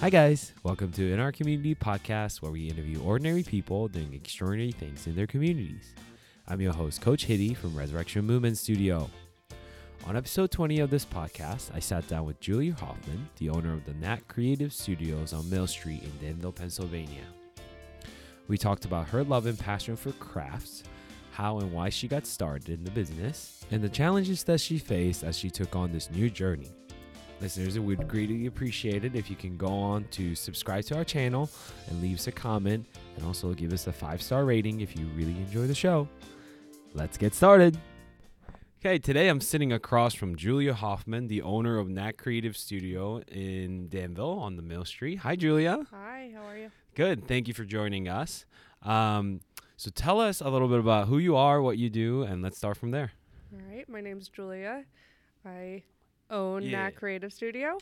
Hi, guys. Welcome to In Our Community podcast, where we interview ordinary people doing extraordinary things in their communities. I'm your host, Coach Hitty from Resurrection Movement Studio. On episode 20 of this podcast, I sat down with Julia Hoffman, the owner of the Nat Creative Studios on Mill Street in Danville, Pennsylvania. We talked about her love and passion for crafts, how and why she got started in the business, and the challenges that she faced as she took on this new journey. Listeners, we'd greatly appreciate it if you can go on to subscribe to our channel and leave us a comment and also give us a five star rating if you really enjoy the show. Let's get started. Okay, today I'm sitting across from Julia Hoffman, the owner of Nat Creative Studio in Danville on the Mill Street. Hi, Julia. Hi, how are you? Good. Thank you for joining us. Um, so tell us a little bit about who you are, what you do, and let's start from there. All right, my name's Julia. I own Yeah. Nat Creative Studio.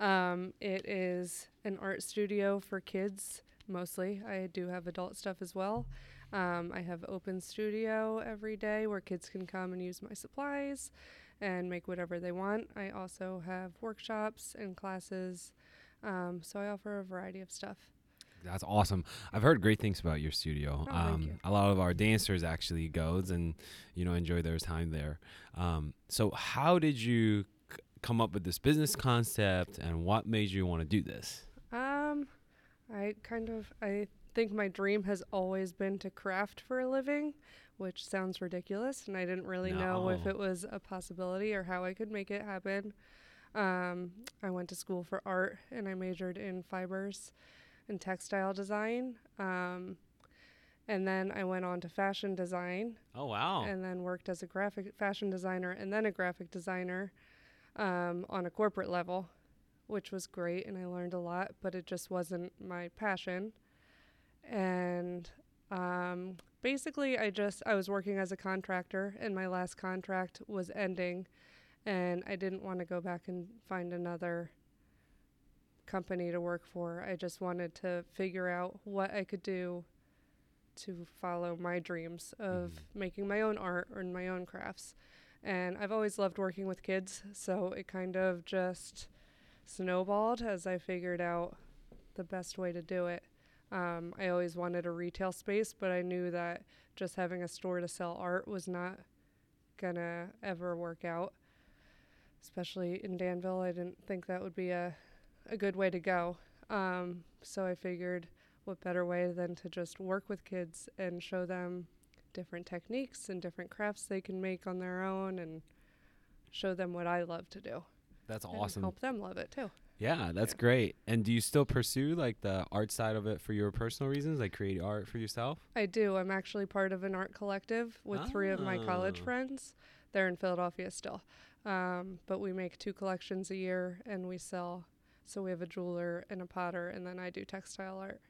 Um, it is an art studio for kids mostly. I do have adult stuff as well. Um, I have open studio every day where kids can come and use my supplies and make whatever they want. I also have workshops and classes. Um, so I offer a variety of stuff. That's awesome. I've heard great things about your studio. Oh, um, you. A lot of our dancers actually goes and you know enjoy their time there. Um, so how did you come up with this business concept, and what made you want to do this? Um, I kind of I think my dream has always been to craft for a living, which sounds ridiculous, and I didn't really know if it was a possibility or how I could make it happen. Um, I went to school for art, and I majored in fibers and textile design. Um, and then I went on to fashion design, Oh wow! and then worked as a graphic fashion designer and then a graphic designer um, on a corporate level, which was great and I learned a lot, but it just wasn't my passion. And um, basically, I just I was working as a contractor, and my last contract was ending, and I didn't want to go back and find another company to work for. I just wanted to figure out what I could do to follow my dreams of Mhm. making my own art or my own crafts. And I've always loved working with kids, so it kind of just snowballed as I figured out the best way to do it. Um, I always wanted a retail space, but I knew that just having a store to sell art was not gonna ever work out. Especially in Danville, I didn't think that would be a, a good way to go. Um, so I figured what better way than to just work with kids and show them different techniques and different crafts they can make on their own and show them what I love to do. That's awesome. help them love it too. Yeah, that's Yeah. great. And do you still pursue like the art side of it for your personal reasons, like create art for yourself? I do. I'm actually part of an art collective with three of my college Ah. friends. They're in Philadelphia still. Um, but we make two collections a year and we sell. So we have a jeweler and a potter, and then I do textile art.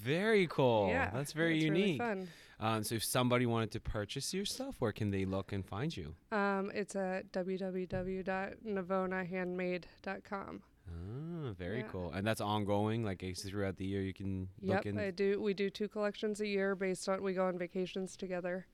Very cool. yeah, that's very it's unique. Really. Um, so if somebody wanted to purchase your stuff, where can they look and find you? Um, it's at www.navonahandmade.com. Ah, very Yeah. cool. And that's ongoing, like it's throughout the year. You can look Yep, in. I do. We do two collections a year based on we go on vacations together.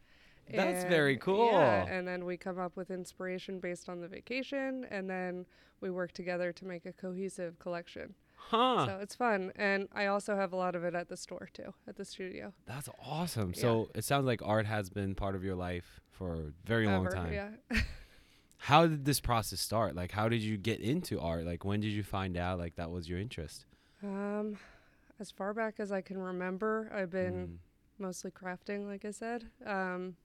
That's very cool. Yeah, and then we come up with inspiration based on the vacation, and then we work together to make a cohesive collection. Huh. So it's fun, and I also have a lot of it at the store too, at the studio. that's awesome. Yeah. So it sounds like art has been part of your life for a very long Ever, time. Yeah. How did this process start? Like, how did you get into art? Like, when did you find out like that was your interest? um, as far back as I can remember, I've been Mm. mostly crafting, like I said. Um,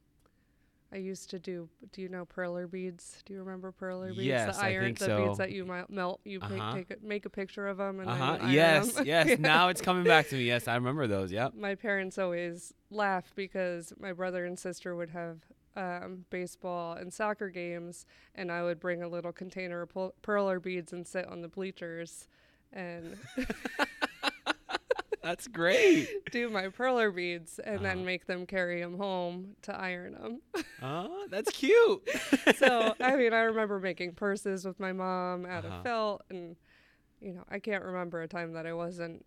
I used to do. Do you know perler beads? Do you remember perler beads? Yes, the I iron, think the so. beads that you mel- melt. You make, Uh-huh. take a, make a picture of them and Uh then huh. you iron Yes. Yes. Now it's coming back to me. Yes, I remember those. Yep. My parents always laugh because my brother and sister would have um, baseball and soccer games, and I would bring a little container of perler beads and sit on the bleachers and That's great. do my perler beads and Uh-huh. then make them carry them home to iron them. Oh, that's cute. so I mean, I remember making purses with my mom out Uh-huh. of felt, and you know, I can't remember a time that I wasn't.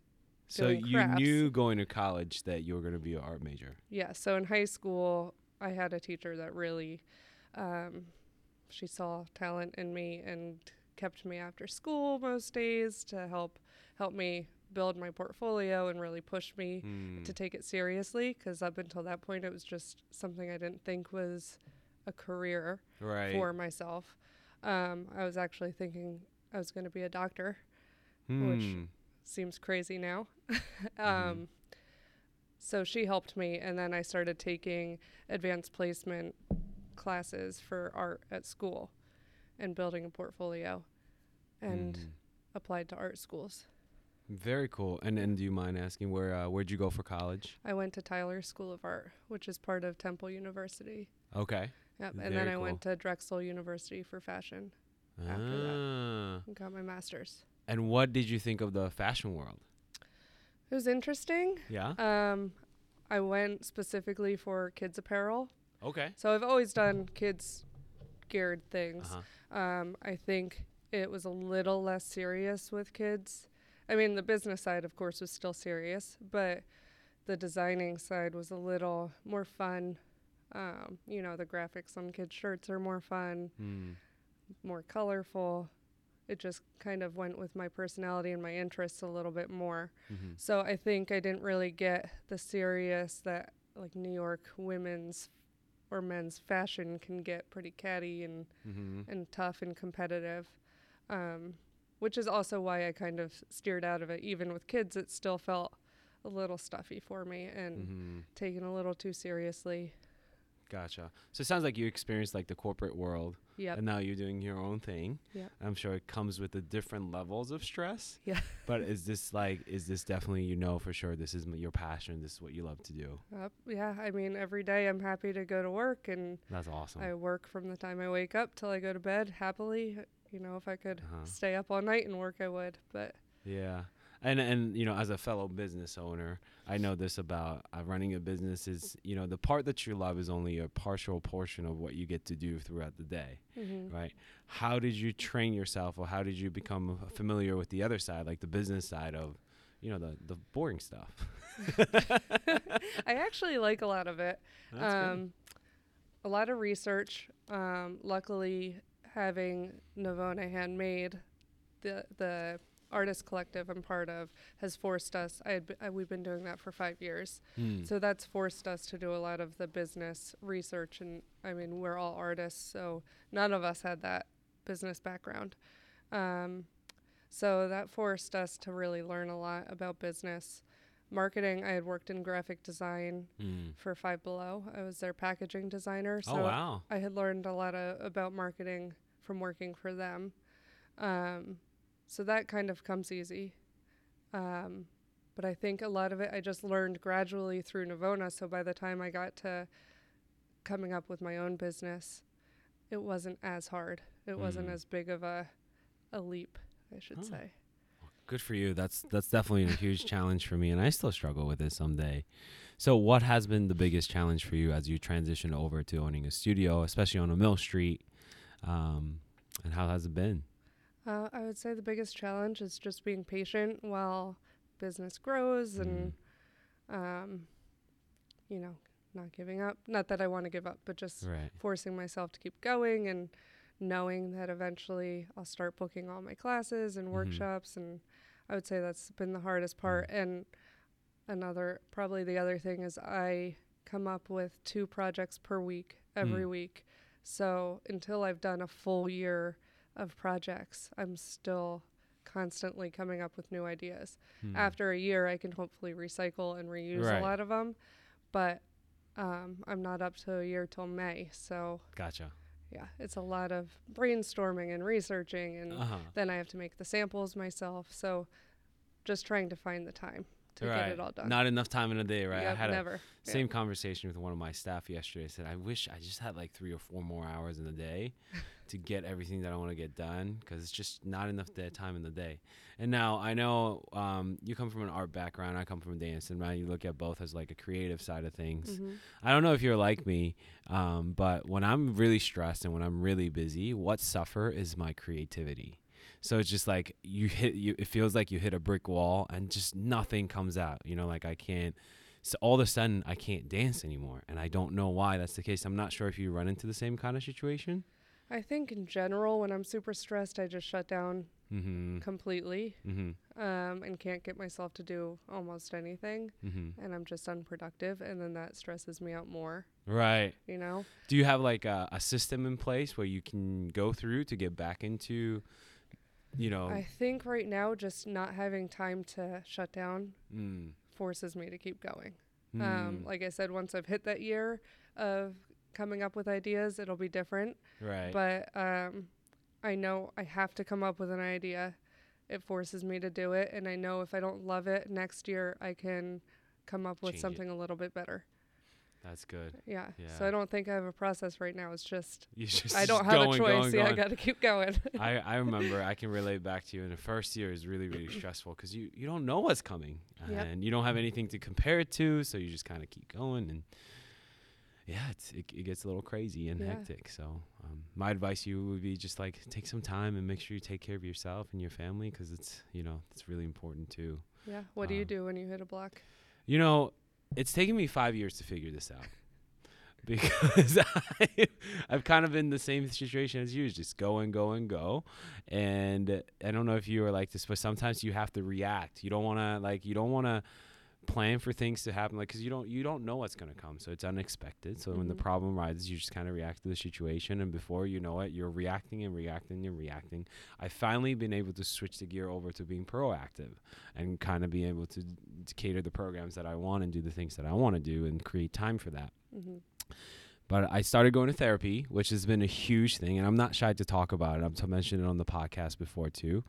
So you knew going to college that you were going to be an art major. Yeah. So in high school, I had a teacher that really, um, she saw talent in me and kept me after school most days to help help me build my portfolio and really push me Mm. to take it seriously because up until that point it was just something I didn't think was a career right. for myself. Um, I was actually thinking I was going to be a doctor. Hmm. which- Seems crazy now. um, So she helped me, and then I started taking advanced placement classes for art at school and building a portfolio and Mm. applied to art schools. Very cool. And and do you mind asking where uh, where'd you go for college? I went to Tyler School of Art, which is part of Temple University. Okay. Yep. And Very then I cool. went to Drexel University for fashion After that. Ah. and got my master's. And what did you think of the fashion world? It was interesting. Yeah. Um, I went specifically for kids apparel. Okay. So I've always done kids geared things. Uh-huh. Um, I think it was a little less serious with kids. I mean, the business side, of course, was still serious, but the designing side was a little more fun. Um, you know, the graphics on kids' shirts are more fun, Hmm. more colorful. It just kind of went with my personality and my interests a little bit more. Mm-hmm. So I think I didn't really get the serious that like New York women's or men's fashion can get pretty catty and Mm-hmm. and tough and competitive, um, which is also why I kind of steered out of it. Even with kids, it still felt a little stuffy for me and Mm-hmm. taken a little too seriously. Gotcha. So it sounds like you experienced like the corporate world, Yep. and now you're doing your own thing. Yep. I'm sure it comes with the different levels of stress. Yeah. But is this like, is this definitely you know for sure this is m- your passion? This is what you love to do. Yep. yeah. I mean, every day I'm happy to go to work and That's awesome. I work from the time I wake up till I go to bed happily. You know, if I could Uh-huh. stay up all night and work, I would. But Yeah. And and you know, as a fellow business owner, I know this about uh, running a business is, you know, the part that you love is only a partial portion of what you get to do throughout the day, mhm. right? How did you train yourself or how did you become familiar with the other side, like the business side of, you know, the the boring stuff? I actually like a lot of it. Um, a lot of research. Um, luckily, having Navona Handmade, the the artist collective I'm part of, has forced us. I had b- uh, we've been doing that for five years, Hmm. so that's forced us to do a lot of the business research. And I mean, we're all artists, so none of us had that business background. Um, so that forced us to really learn a lot about business. Marketing, I had worked in graphic design Hmm. for Five Below. I was their packaging designer. So oh wow. I had learned a lot of, about marketing from working for them. Um, so that kind of comes easy. Um, but I think a lot of it I just learned gradually through Navona. So by the time I got to coming up with my own business, it wasn't as hard. It wasn't Mm. as big of a, a leap, I should Oh. say. Good for you. That's that's definitely a huge challenge for me, and I still struggle with it someday. So, what has been the biggest challenge for you as you transition over to owning a studio, especially on a Mill Street? Um, and how has it been? Uh, I would say the biggest challenge is just being patient while business grows and, um, you know, not giving up. Not that I want to give up, but just Right. forcing myself to keep going and knowing that eventually I'll start booking all my classes and Mhm. workshops. And I would say that's been the hardest part. And another, probably the other thing is I come up with two projects per week, every Mm. week. So until I've done a full year of projects, I'm still constantly coming up with new ideas. Hmm. After a year, I can hopefully recycle and reuse Right. a lot of them, but um, I'm not up to a year till May. So Gotcha. yeah, it's a lot of brainstorming and researching, and Uh huh. then I have to make the samples myself. So just trying to find the time to Right. get it all done. Not enough time in a day, right? I Yep, had a never. Yeah. same conversation with one of my staff yesterday. I said, I wish I just had like three or four more hours in the day to get everything that I want to get done because it's just not enough time in the day. And now I know um, you come from an art background, I come from dance, and right, you look at both as like a creative side of things. Mhm. I don't know if you're like me, um, but when I'm really stressed and when I'm really busy, what suffer is my creativity. So it's just like you hit you. It feels like you hit a brick wall and just nothing comes out. You know, like I can't. So all of a sudden, I can't dance anymore, and I don't know why that's the case. I'm not sure if you run into the same kind of situation. I think in general, when I'm super stressed, I just shut down Mm-hmm. completely Mm-hmm. um, and can't get myself to do almost anything. Mm-hmm. And I'm just unproductive. And then that stresses me out more, Right. you know? Do you have like a, a system in place where you can go through to get back into, you know? I think right now, just not having time to shut down mm, forces me to keep going. mm, Um, like I said, once I've hit that year of coming up with ideas, it'll be different. right. But um, I know I have to come up with an idea. It forces me to do it. And I know if I don't love it next year, I can come up with Change it. something a little bit better. That's good. Yeah. Yeah. So I don't think I have a process right now. It's just just I don't just have going, a choice. going, yeah, I got to keep going. I, I remember I can relate back to you. In the first year is really really stressful because you you don't know what's coming Yep. and you don't have anything to compare it to, so you just kind of keep going and yeah, it's it, it gets a little crazy and Yeah. hectic. So um, my advice to you would be just like take some time and make sure you take care of yourself and your family because it's you know it's really important too. yeah. What do you Um, do when you hit a block? You know, it's taken me five years to figure this out. Because I, I've kind of been the same situation as you, just go and go and go. And I don't know if you are like this, but sometimes you have to react. You don't want to like you don't want to plan for things to happen like because you don't you don't know what's going to come so it's unexpected. So when the Mhm. problem arises you just kind of react to the situation and before you know it you're reacting and reacting and reacting. I finally been able to switch the gear over to being proactive and kind of be able to, to cater the programs that i want and do the things that i want to do and create time for that. Hmm but I started going to therapy, which has been a huge thing, and I'm not shy to talk about it. I've mentioned it on the podcast before too.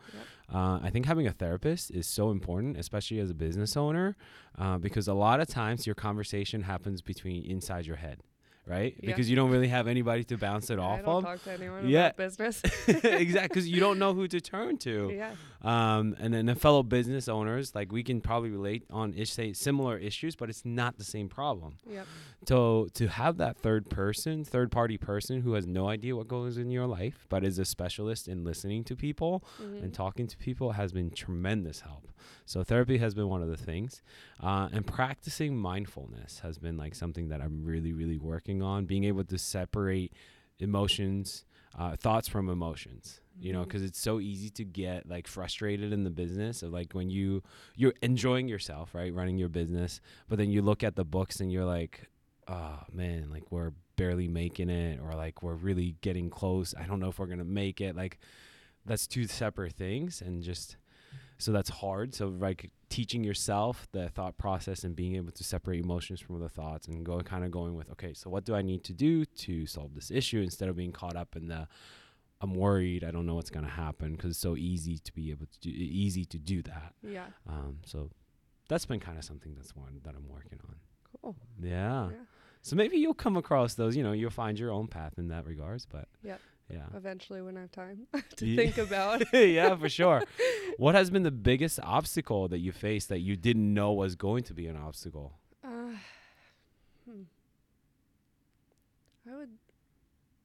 Uh, I think having a therapist is so important, especially as a business owner, uh, because a lot of times your conversation happens between inside your head, right? Yeah. Because you don't really have anybody to bounce it I off don't of. talk to anyone Yeah. about business. exactly, because you don't know who to turn to. yeah. Um, and then the fellow business owners, like we can probably relate on ish, say similar issues, but it's not the same problem. Yep. So to have that third person, third party person who has no idea what goes in your life, but is a specialist in listening to people hmm and talking to people has been tremendous help. So therapy has been one of the things, uh, and practicing mindfulness has been like something that I'm really, really working on. Being able to separate emotions, uh, thoughts from emotions. You know, mm-hmm. because it's so easy to get like frustrated in the business of like when you you're enjoying yourself, right, running your business, but then you look at the books and you're like, oh man, like we're barely making it, or like we're really getting close. I don't know if we're gonna make it. Like that's two separate things, and just so that's hard. So like teaching yourself the thought process and being able to separate emotions from the thoughts and go kind of going with okay, so what do I need to do to solve this issue instead of being caught up in the I'm worried. I don't know what's gonna happen because it's so easy to be able to do easy to do that. Yeah. Um, so that's been kind of something that's one that I'm working on. Cool. Yeah. Yeah. So maybe you'll come across those. You know, you'll find your own path in that regards. But Yep. yeah, Eventually, when I have time to Ye- think about. yeah, for sure. What has been the biggest obstacle that you faced that you didn't know was going to be an obstacle? Uh, hmm. I would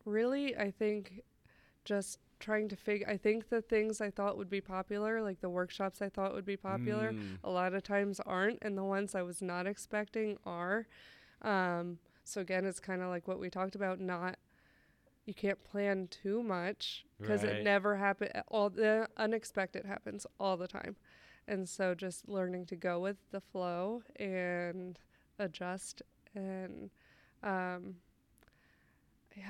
really, I think, just trying to figure. I think the things I thought would be popular, like the workshops I thought would be popular, Mm, a lot of times aren't, and the ones I was not expecting are. Um, so again, it's kind of like what we talked about. Not you can't plan too much because Right. it never happens All the unexpected happens all the time, and so just learning to go with the flow and adjust and. Um,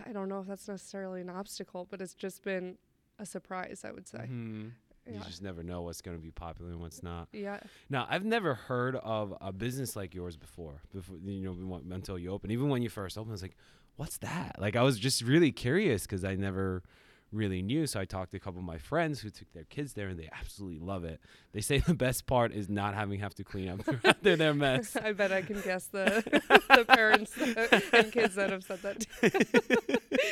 I don't know if that's necessarily an obstacle, but it's just been a surprise. I would say. mhm. You just never know what's going to be popular and what's not. Yeah. Now, I've never heard of a business like yours before. Before you know, until you open. Even when you first opened, I was like, "What's that?" Like, I was just really curious because I never really new. So I talked to a couple of my friends who took their kids there, and they absolutely love it. They say the best part is not having have to clean up after their mess. I bet I can guess the the parents and kids that have said that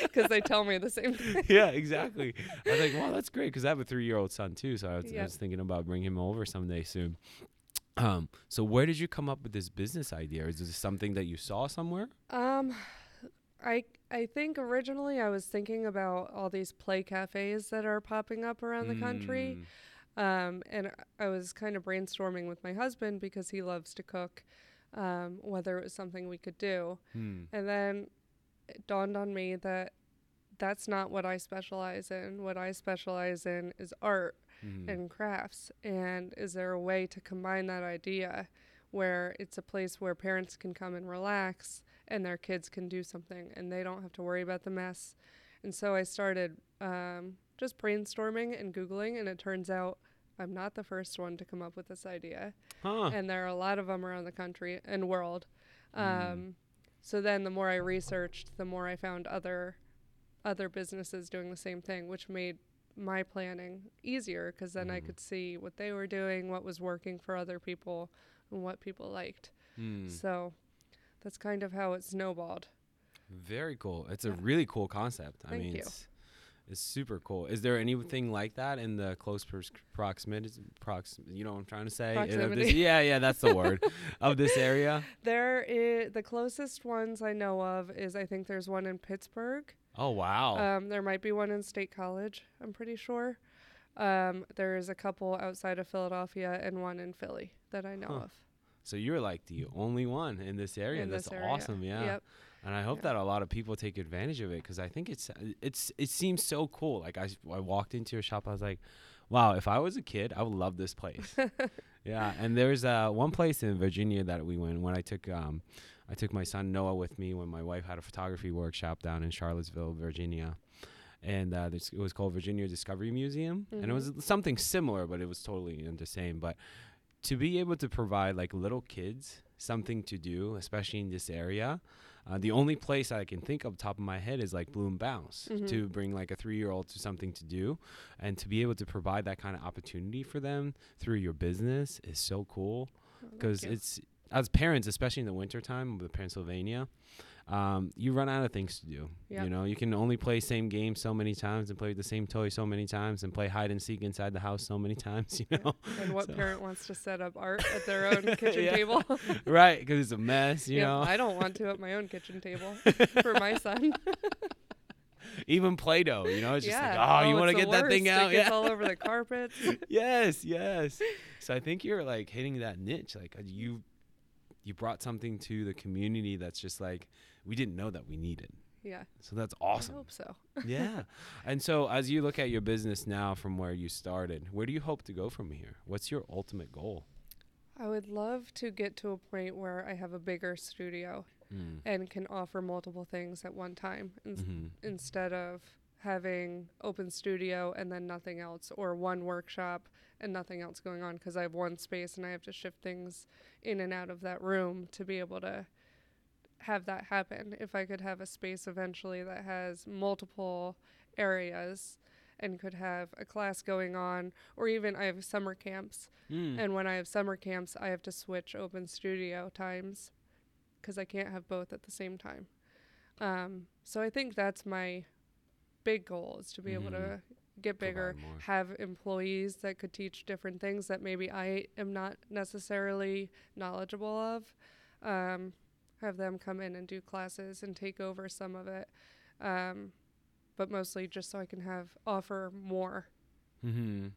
because they tell me the same thing. yeah, exactly. I was like, "Wow, that's great," because I have a three-year-old son too. So I was, I was thinking about bringing him over someday soon. Um, so where did you come up with this business idea? Is this something that you saw somewhere? Um, I I think originally I was thinking about all these play cafes that are popping up around the country. Mm. Um, and I was kind of brainstorming with my husband because he loves to cook, um, whether it was something we could do. Hmm. And then it dawned on me that that's not what I specialize in. What I specialize in is art. Mhm. and crafts. And is there a way to combine that idea where it's a place where parents can come and relax and their kids can do something and they don't have to worry about the mess? And so I started um, just brainstorming and Googling, and it turns out I'm not the first one to come up with this idea. Huh. And there are a lot of them around the country and world. Um, Mm. So then the more I researched, the more I found other other businesses doing the same thing, which made my planning easier because then I Mhm. could see what they were doing, what was working for other people, and what people liked. Hmm. So that's kind of how it snowballed. Very cool. It's a really cool concept. I Thank mean, you. it's it's super cool. Is there anything like that in the close pers- proximity? Prox, you know what I'm trying to say? This- yeah, yeah, that's the word of this area. There is the closest ones I know of is I think there's one in Pittsburgh. Oh wow. Um, there might be one in State College. I'm pretty sure. Um, there is a couple outside of Philadelphia and one in Philly that I know Huh. of. So you're like the only one in this area. in That's this area. awesome. Yeah. Yep. And I hope Yeah. that a lot of people take advantage of it because I think it's it's it seems so cool. Like I, I walked into your shop, I was like, wow, if I was a kid, I would love this place. yeah, and there's uh, one place in Virginia that we went when I took um, I took my son Noah with me when my wife had a photography workshop down in Charlottesville, Virginia. And uh, this, it was called Virginia Discovery Museum, and it was something similar, but it was totally the same. But to be able to provide like little kids something to do, especially in this area, uh, the only place I can think of top of my head is like Bloom Bounce Mhm. to bring like a three year old to something to do, and to be able to provide that kind of opportunity for them through your business is so cool Oh, because you. it's as parents, especially in the wintertime with Pennsylvania. Um, you run out of things to do. Yep. You know, you can only play same game so many times and play with the same toy so many times and play hide and seek inside the house so many times. You know, and what so- parent wants to set up art at their own kitchen table? right? Because it's a mess. You Yep, know, I don't want to at my own kitchen table for my son. even Play-Doh. You know, it's just yeah. like, oh, you want to get that thing out? It Yeah. all over the carpets. yes, yes. So I think you're like hitting that niche. Like uh, you, you brought something to the community that's just like we didn't know that we needed. Yeah. So that's awesome. I hope so. yeah. And so as you look at your business now from where you started, where do you hope to go from here? What's your ultimate goal? I would love to get to a point where I have a bigger studio Mm. and can offer multiple things at one time ins- hmm instead of having open studio and then nothing else or one workshop and nothing else going on because I have one space and I have to shift things in and out of that room to be able to have that happen. If I could have a space eventually that has multiple areas and could have a class going on or even I have summer camps Mm. and when I have summer camps, I have to switch open studio times because I can't have both at the same time. Um, so I think that's my big goal is to be able to Mhm. get bigger, have employees that could teach different things that maybe I am not necessarily knowledgeable of. Um, have them come in and do classes and take over some of it. Um, but mostly just so I can have offer more. hmm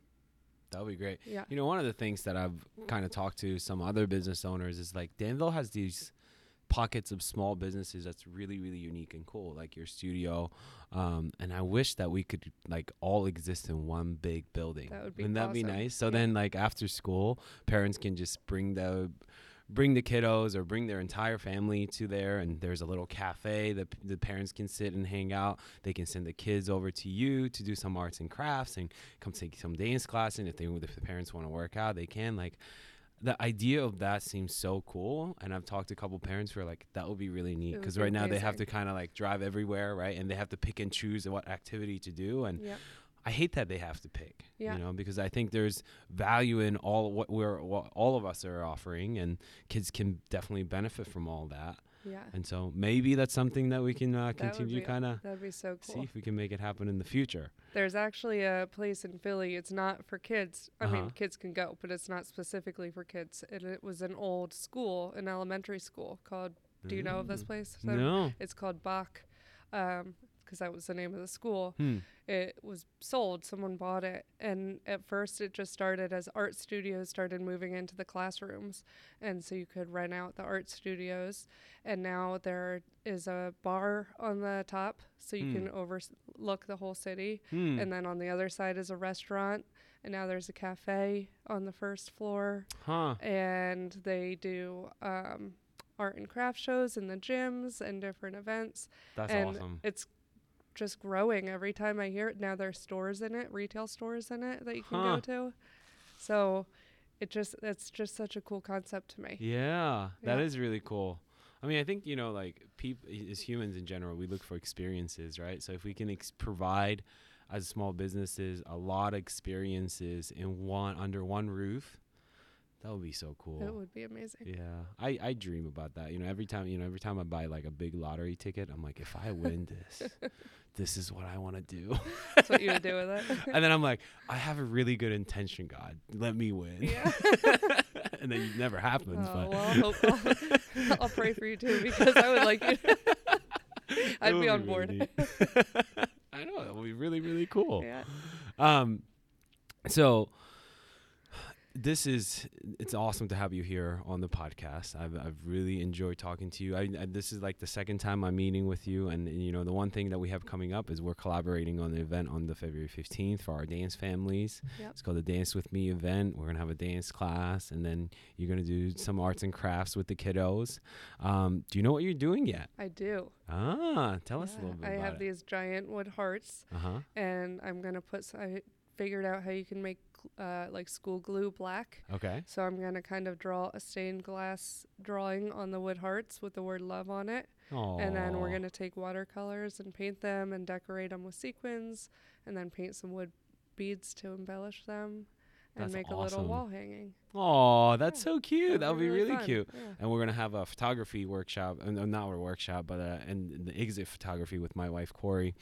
That would be great. Yeah. You know, one of the things that I've kind of talked to some other business owners is like Danville has these pockets of small businesses that's really, really unique and cool, like your studio. Um, and I wish that we could like all exist in one big building. That would be Wouldn't that be nice? So Yeah. then, like after school, parents can just bring the bring the kiddos or bring their entire family to there and there's a little cafe that p- the parents can sit and hang out they can send the kids over to you to do some arts and crafts and come take some dance class and if they if the parents want to work out they can like the idea of that seems so cool and i've talked to a couple parents who are like that would be really neat because be right now they have to kind of like drive everywhere right and they have to pick and choose what activity to do and. I hate that they have to pick. Yeah. You know, because I think there's value in all what we're what all of us are offering, and kids can definitely benefit from all that. Yeah. And so maybe that's something that we can uh, continue kind of That'd be so cool. see if we can make it happen in the future. There's actually a place in Philly. It's not for kids. I Uh-huh. mean, kids can go, but it's not specifically for kids. It, it was an old school, an elementary school called. Do you know of this Mm. place? So No. It's called Bok, because because that was the name of the school. Hmm. It was sold. Someone bought it, and at first it just started as art studios started moving into the classrooms, and so you could rent out the art studios. And now there is a bar on the top, so you Hmm. can overlook the whole city. Hmm. And then on the other side is a restaurant, and now there's a cafe on the first floor huh. and they do um, art and craft shows in the gyms and different events. That's and awesome. It's just growing every time I hear it. Now there's stores in it, retail stores in it that you can Huh. go to. So it just it's just such a cool concept to me. Yeah, that Yeah. is really cool. I mean, I think you know, like people as humans in general, we look for experiences, right? So if we can ex- provide as small businesses a lot of experiences in one under one roof, that would be so cool. It would be amazing. Yeah, I, I dream about that. You know, every time you know, every time I buy like a big lottery ticket, I'm like, if I win this, this is what I want to do. That's what you would do with it. and then I'm like, I have a really good intention, God, let me win. yeah. and then it never happens. Oh, but well, I'll, I'll, I'll pray for you too because I would like you. It I'd be on board. neat. I know that would be really really cool. yeah. Um, so this is it's awesome to have you here on the podcast. I've I've really enjoyed talking to you. I, I this is like the second time I'm meeting with you, and, you know the one thing that we have coming up is we're collaborating on the event on the February 15th for our dance families. Yep. It's called the Dance with Me event. We're gonna have a dance class, and then you're gonna do some arts and crafts with the kiddos. Um, do you know what you're doing yet? I do. Ah, tell us a little bit I have it. these giant wood hearts Uh huh. and I'm gonna put. I figured out how you can make uh, like school glue black. Okay. So I'm gonna kind of draw a stained glass drawing on the wood hearts with the word love on it, Oh. and then we're gonna take watercolors and paint them and decorate them with sequins, and then paint some wood beads to embellish them, and That's make a little wall hanging. Oh, that's Yeah, so cute. That would be really fun. cute. Yeah. And we're gonna have a photography workshop, and uh, not a workshop, but uh, and the exit photography with my wife Corey.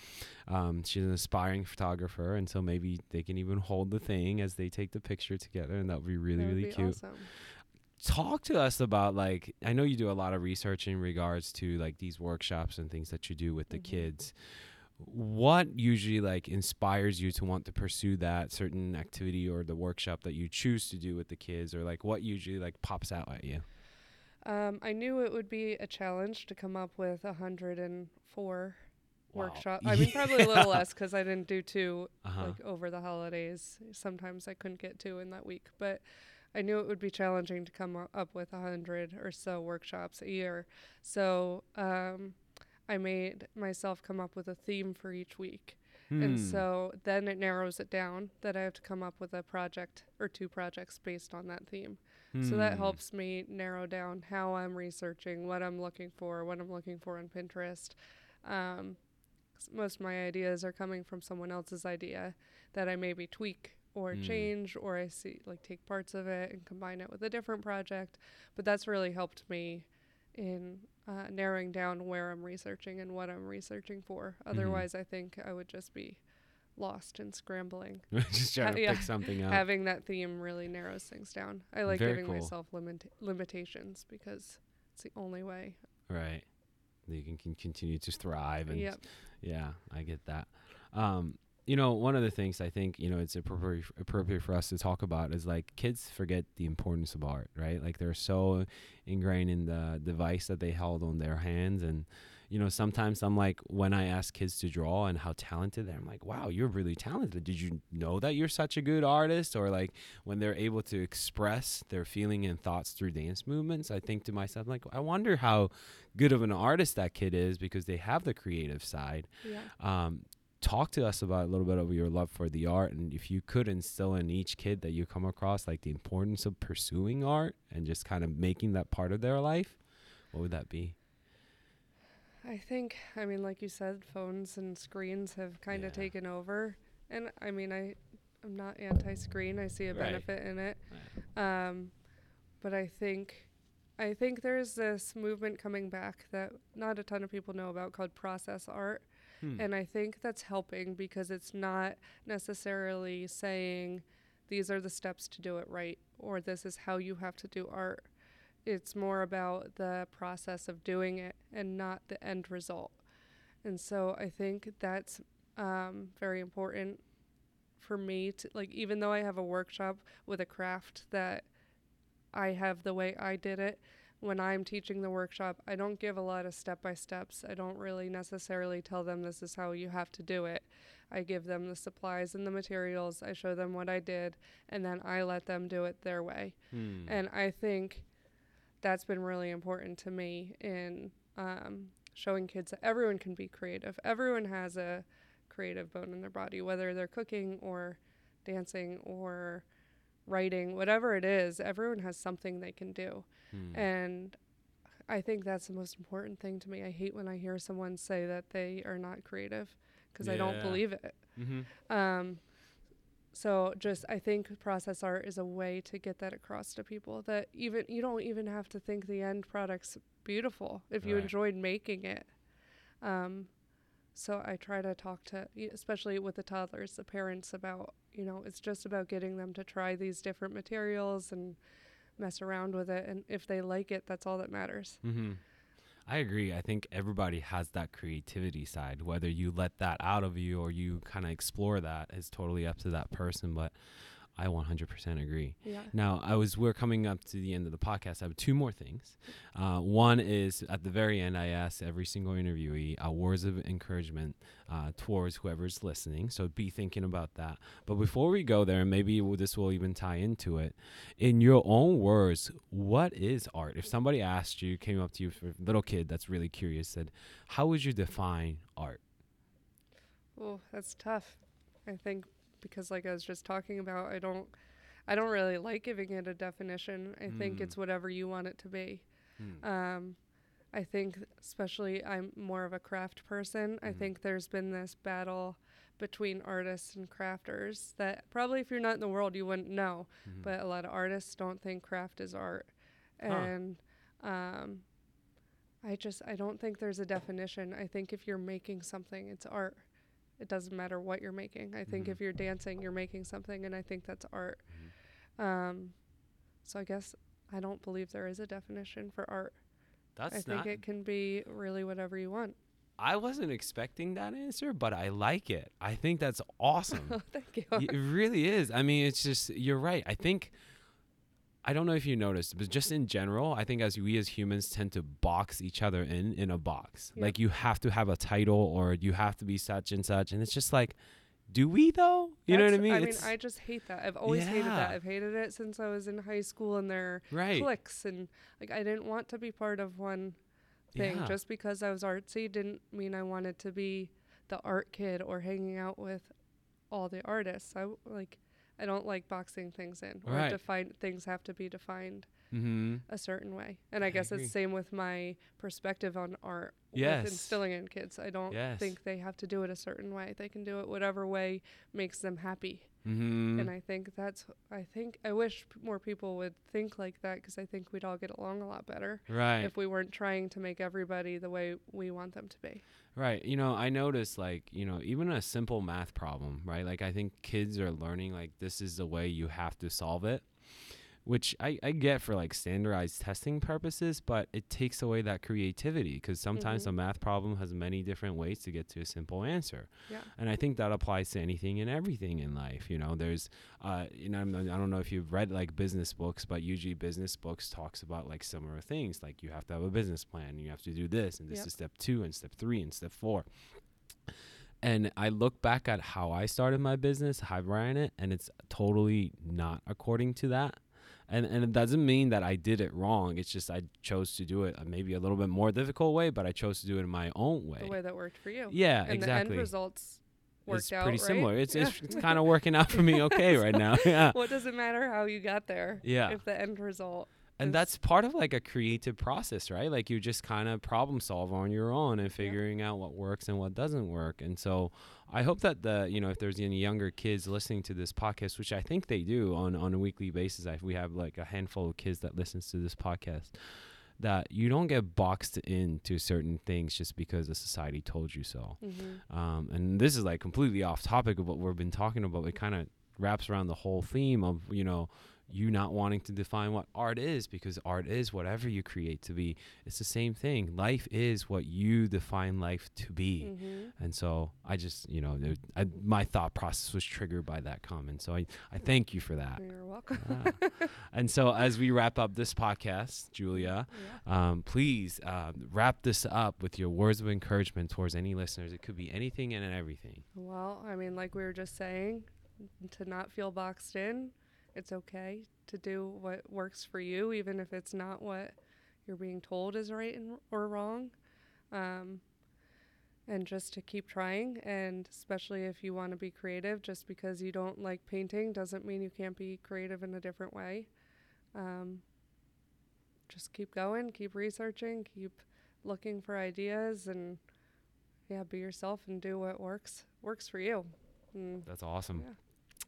Um, she's an aspiring photographer, and so maybe they can even hold the thing as they take the picture together, and that would be really would really be cute. Awesome. Talk to us about like I know you do a lot of research in regards to like these workshops and things that you do with the Mhm. kids. What usually like inspires you to want to pursue that certain activity or the workshop that you choose to do with the kids, or like what usually like pops out at you? Um, I knew it would be a challenge to come up with a hundred and four Wow. workshop. I mean, probably a little less because I didn't do two Uh-huh. like over the holidays. Sometimes I couldn't get two in that week, but I knew it would be challenging to come up with a hundred or so workshops a year. So um, I made myself come up with a theme for each week. And Hmm. so then it narrows it down that I have to come up with a project or two projects based on that theme. So that Hmm. helps me narrow down how I'm researching, what I'm looking for, what I'm looking for on Pinterest. Um, most of my ideas are coming from someone else's idea that I maybe tweak or Mm. change, or I see like take parts of it and combine it with a different project. But that's really helped me in uh, narrowing down where I'm researching and what I'm researching for. Mm-hmm. Otherwise, I think I would just be lost and scrambling. just trying to yeah. pick something out. Having that theme really narrows things down. I like Very giving cool. myself limit- limitations because it's the only way. right. You can, can continue to thrive and Yep. Yeah, I get that. Um, you know, one of the things I think you know it's appropriate appropriate for us to talk about is like kids forget the importance of art, right? Like they're so ingrained in the device that they held on their hands, and you know sometimes I'm like when I ask kids to draw and how talented they're, I'm like, wow, you're really talented. Did you know that you're such a good artist? Or like when they're able to express their feeling and thoughts through dance movements, I think to myself like, I wonder how good of an artist that kid is because they have the creative side. Yeah. Um, talk to us about a little bit of your love for the art, and if you could instill in each kid that you come across, like the importance of pursuing art and just kind of making that part of their life, what would that be? I think, I mean, like you said, phones and screens have kind of Yeah. taken over. And I mean, I, I'm not anti screen, I see a Right. benefit in it. Um, but I think. I think there's this movement coming back that not a ton of people know about called process art. Hmm. And I think that's helping because it's not necessarily saying these are the steps to do it right or this is how you have to do art. It's more about the process of doing it and not the end result. And so I think that's um, very important for me to like even though I have a workshop with a craft that I have the way I did it when I'm teaching the workshop I don't give a lot of step by steps I don't really necessarily tell them this is how you have to do it I give them the supplies and the materials I show them what I did and then I let them do it their way Hmm. and I think that's been really important to me in um, showing kids that everyone can be creative. Everyone has a creative bone in their body, whether they're cooking or dancing or writing, whatever it is, everyone has something they can do. Hmm. And I think that's the most important thing to me. I hate when I hear someone say that they are not creative because I don't believe it. mm-hmm. Um, so just I think process art is a way to get that across to people that even you don't even have to think the end product's beautiful if you Right. enjoyed making it. Um, so I try to talk to, especially with the toddlers, the parents about you know it's just about getting them to try these different materials and mess around with it, and if they like it, that's all that matters. Mm-hmm. I agree. I think everybody has that creativity side. Whether you let that out of you or you kind of explore that is totally up to that person. But I 100% agree. Yeah. Now, I was we're coming up to the end of the podcast. I have two more things. Uh, one is at the very end, I ask every single interviewee uh, words of encouragement uh, towards whoever's listening. So be thinking about that. But before we go there, and maybe this will even tie into it, in your own words, what is art? If somebody asked you, came up to you, for a little kid that's really curious, said, "How would you define art?" Oh, that's tough. I think because like I was just talking about, I don't I don't really like giving it a definition. I think Mm. it's whatever you want it to be. Hmm. Um I think especially I'm more of a craft person. I Mhm. think there's been this battle between artists and crafters that probably if you're not in the world you wouldn't know, Mhm. but a lot of artists don't think craft is art. Huh. And um I just I don't think there's a definition. I think if you're making something, it's art. It doesn't matter what you're making. I think Mhm. if you're dancing, you're making something, and I think that's art. Mhm. Um, so I guess I don't believe there is a definition for art. that's I think it can be really whatever you want. I wasn't expecting that answer, but I like it. I think that's awesome. Thank you. It really is. I mean, it's just you're right. I think I don't know if you noticed, but just in general, I think as we as humans tend to box each other in in a box. Yep. Like you have to have a title or you have to be such and such, and it's just like, do we though? You know what I mean? I mean, It's- I just hate that. I've always hated that. I've hated it since I was in high school, and there right. cliques, and like I didn't want to be part of one thing. Yeah. Just because I was artsy didn't mean I wanted to be the art kid or hanging out with all the artists. I w- like I don't like boxing things in or Right. define things have to be defined mm-hmm. a certain way. And I, I guess agree. it's same with my perspective on art Yes. with instilling in kids. I don't Yes. think they have to do it a certain way. They can do it whatever way makes them happy. Mm-hmm. And I think that's I think I wish p- more people would think like that because I think we'd all get along a lot better right. if we weren't trying to make everybody the way we want them to be. Right. You know, I noticed like, you know, even a simple math problem, right? Like I think kids are learning like this is the way you have to solve it, which I, I get for like standardized testing purposes, but it takes away that creativity because sometimes Mhm. a math problem has many different ways to get to a simple answer. Yeah. And I think that applies to anything and everything in life. You know, there's, uh, you know, I'm- I don't know if you've read like business books, but usually business books talks about like similar things. Like you have to have a business plan, you have to do this, and this Yep. is step two, and step three, and step four. And I look back at how I started my business, how I ran it, and it's totally not according to that. And and it doesn't mean that I did it wrong. It's just I chose to do it uh, maybe a little bit more difficult way, but I chose to do it in my own way. The way that worked for you. Yeah, and exactly the end results worked it's out. pretty right? similar. It's Yeah. it's, it's kind of working out for me okay right now. Yeah. what does it matter how you got there? Yeah. If the end result. And that's part of like a creative process, right? Like you just kind of problem solve on your own and figuring out what works and what doesn't work. And so I hope that the, you know, if there's any younger kids listening to this podcast, which I think they do on on a weekly basis, I, we have like a handful of kids that listens to this podcast that you don't get boxed into certain things just because the society told you so. Mhm. Um, and this is like completely off topic of what we've been talking about. It kind of wraps around the whole theme of you know you not wanting to define what art is because art is whatever you create to be. It's the same thing. Life is what you define life to be. Mm-hmm. And so I just, you know, it, I, my thought process was triggered by that comment. So I, I thank you for that. You're welcome. Ah. and so as we wrap up this podcast, Julia, Yeah. um, please uh, wrap this up with your words of encouragement towards any listeners. It could be anything and everything. Well, I mean, like we were just saying, to not feel boxed in, it's okay to do what works for you, even if it's not what you're being told is right and, or wrong. Um, and just to keep trying, and especially if you want to be creative, just because you don't like painting doesn't mean you can't be creative in a different way. Um, just keep going, keep researching, keep looking for ideas, and yeah, be yourself and do what works works for you. Mm, That's awesome. Yeah.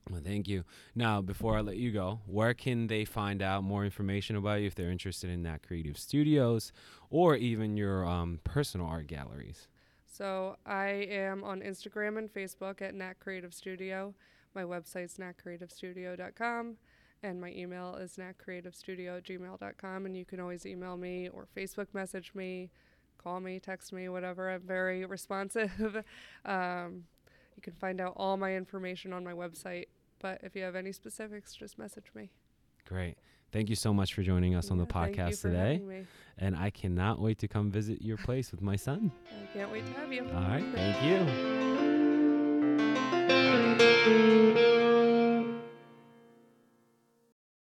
Well, thank you. Now, before I let you go, where can they find out more information about you if they're interested in that creative studios or even your um, personal art galleries? So I am on Instagram and Facebook at Nat Creative Studio. My website's natcreativestudio.com and my email is natcreativestudio at gmail.com and you can always email me or Facebook message me, call me, text me, whatever. I'm very responsive. um, you can find out all my information on my website. But if you have any specifics, just message me. Great. Thank you so much for joining us on the podcast today. And I cannot wait to come visit your place with my son. I can't wait to have you. All right. Thank you.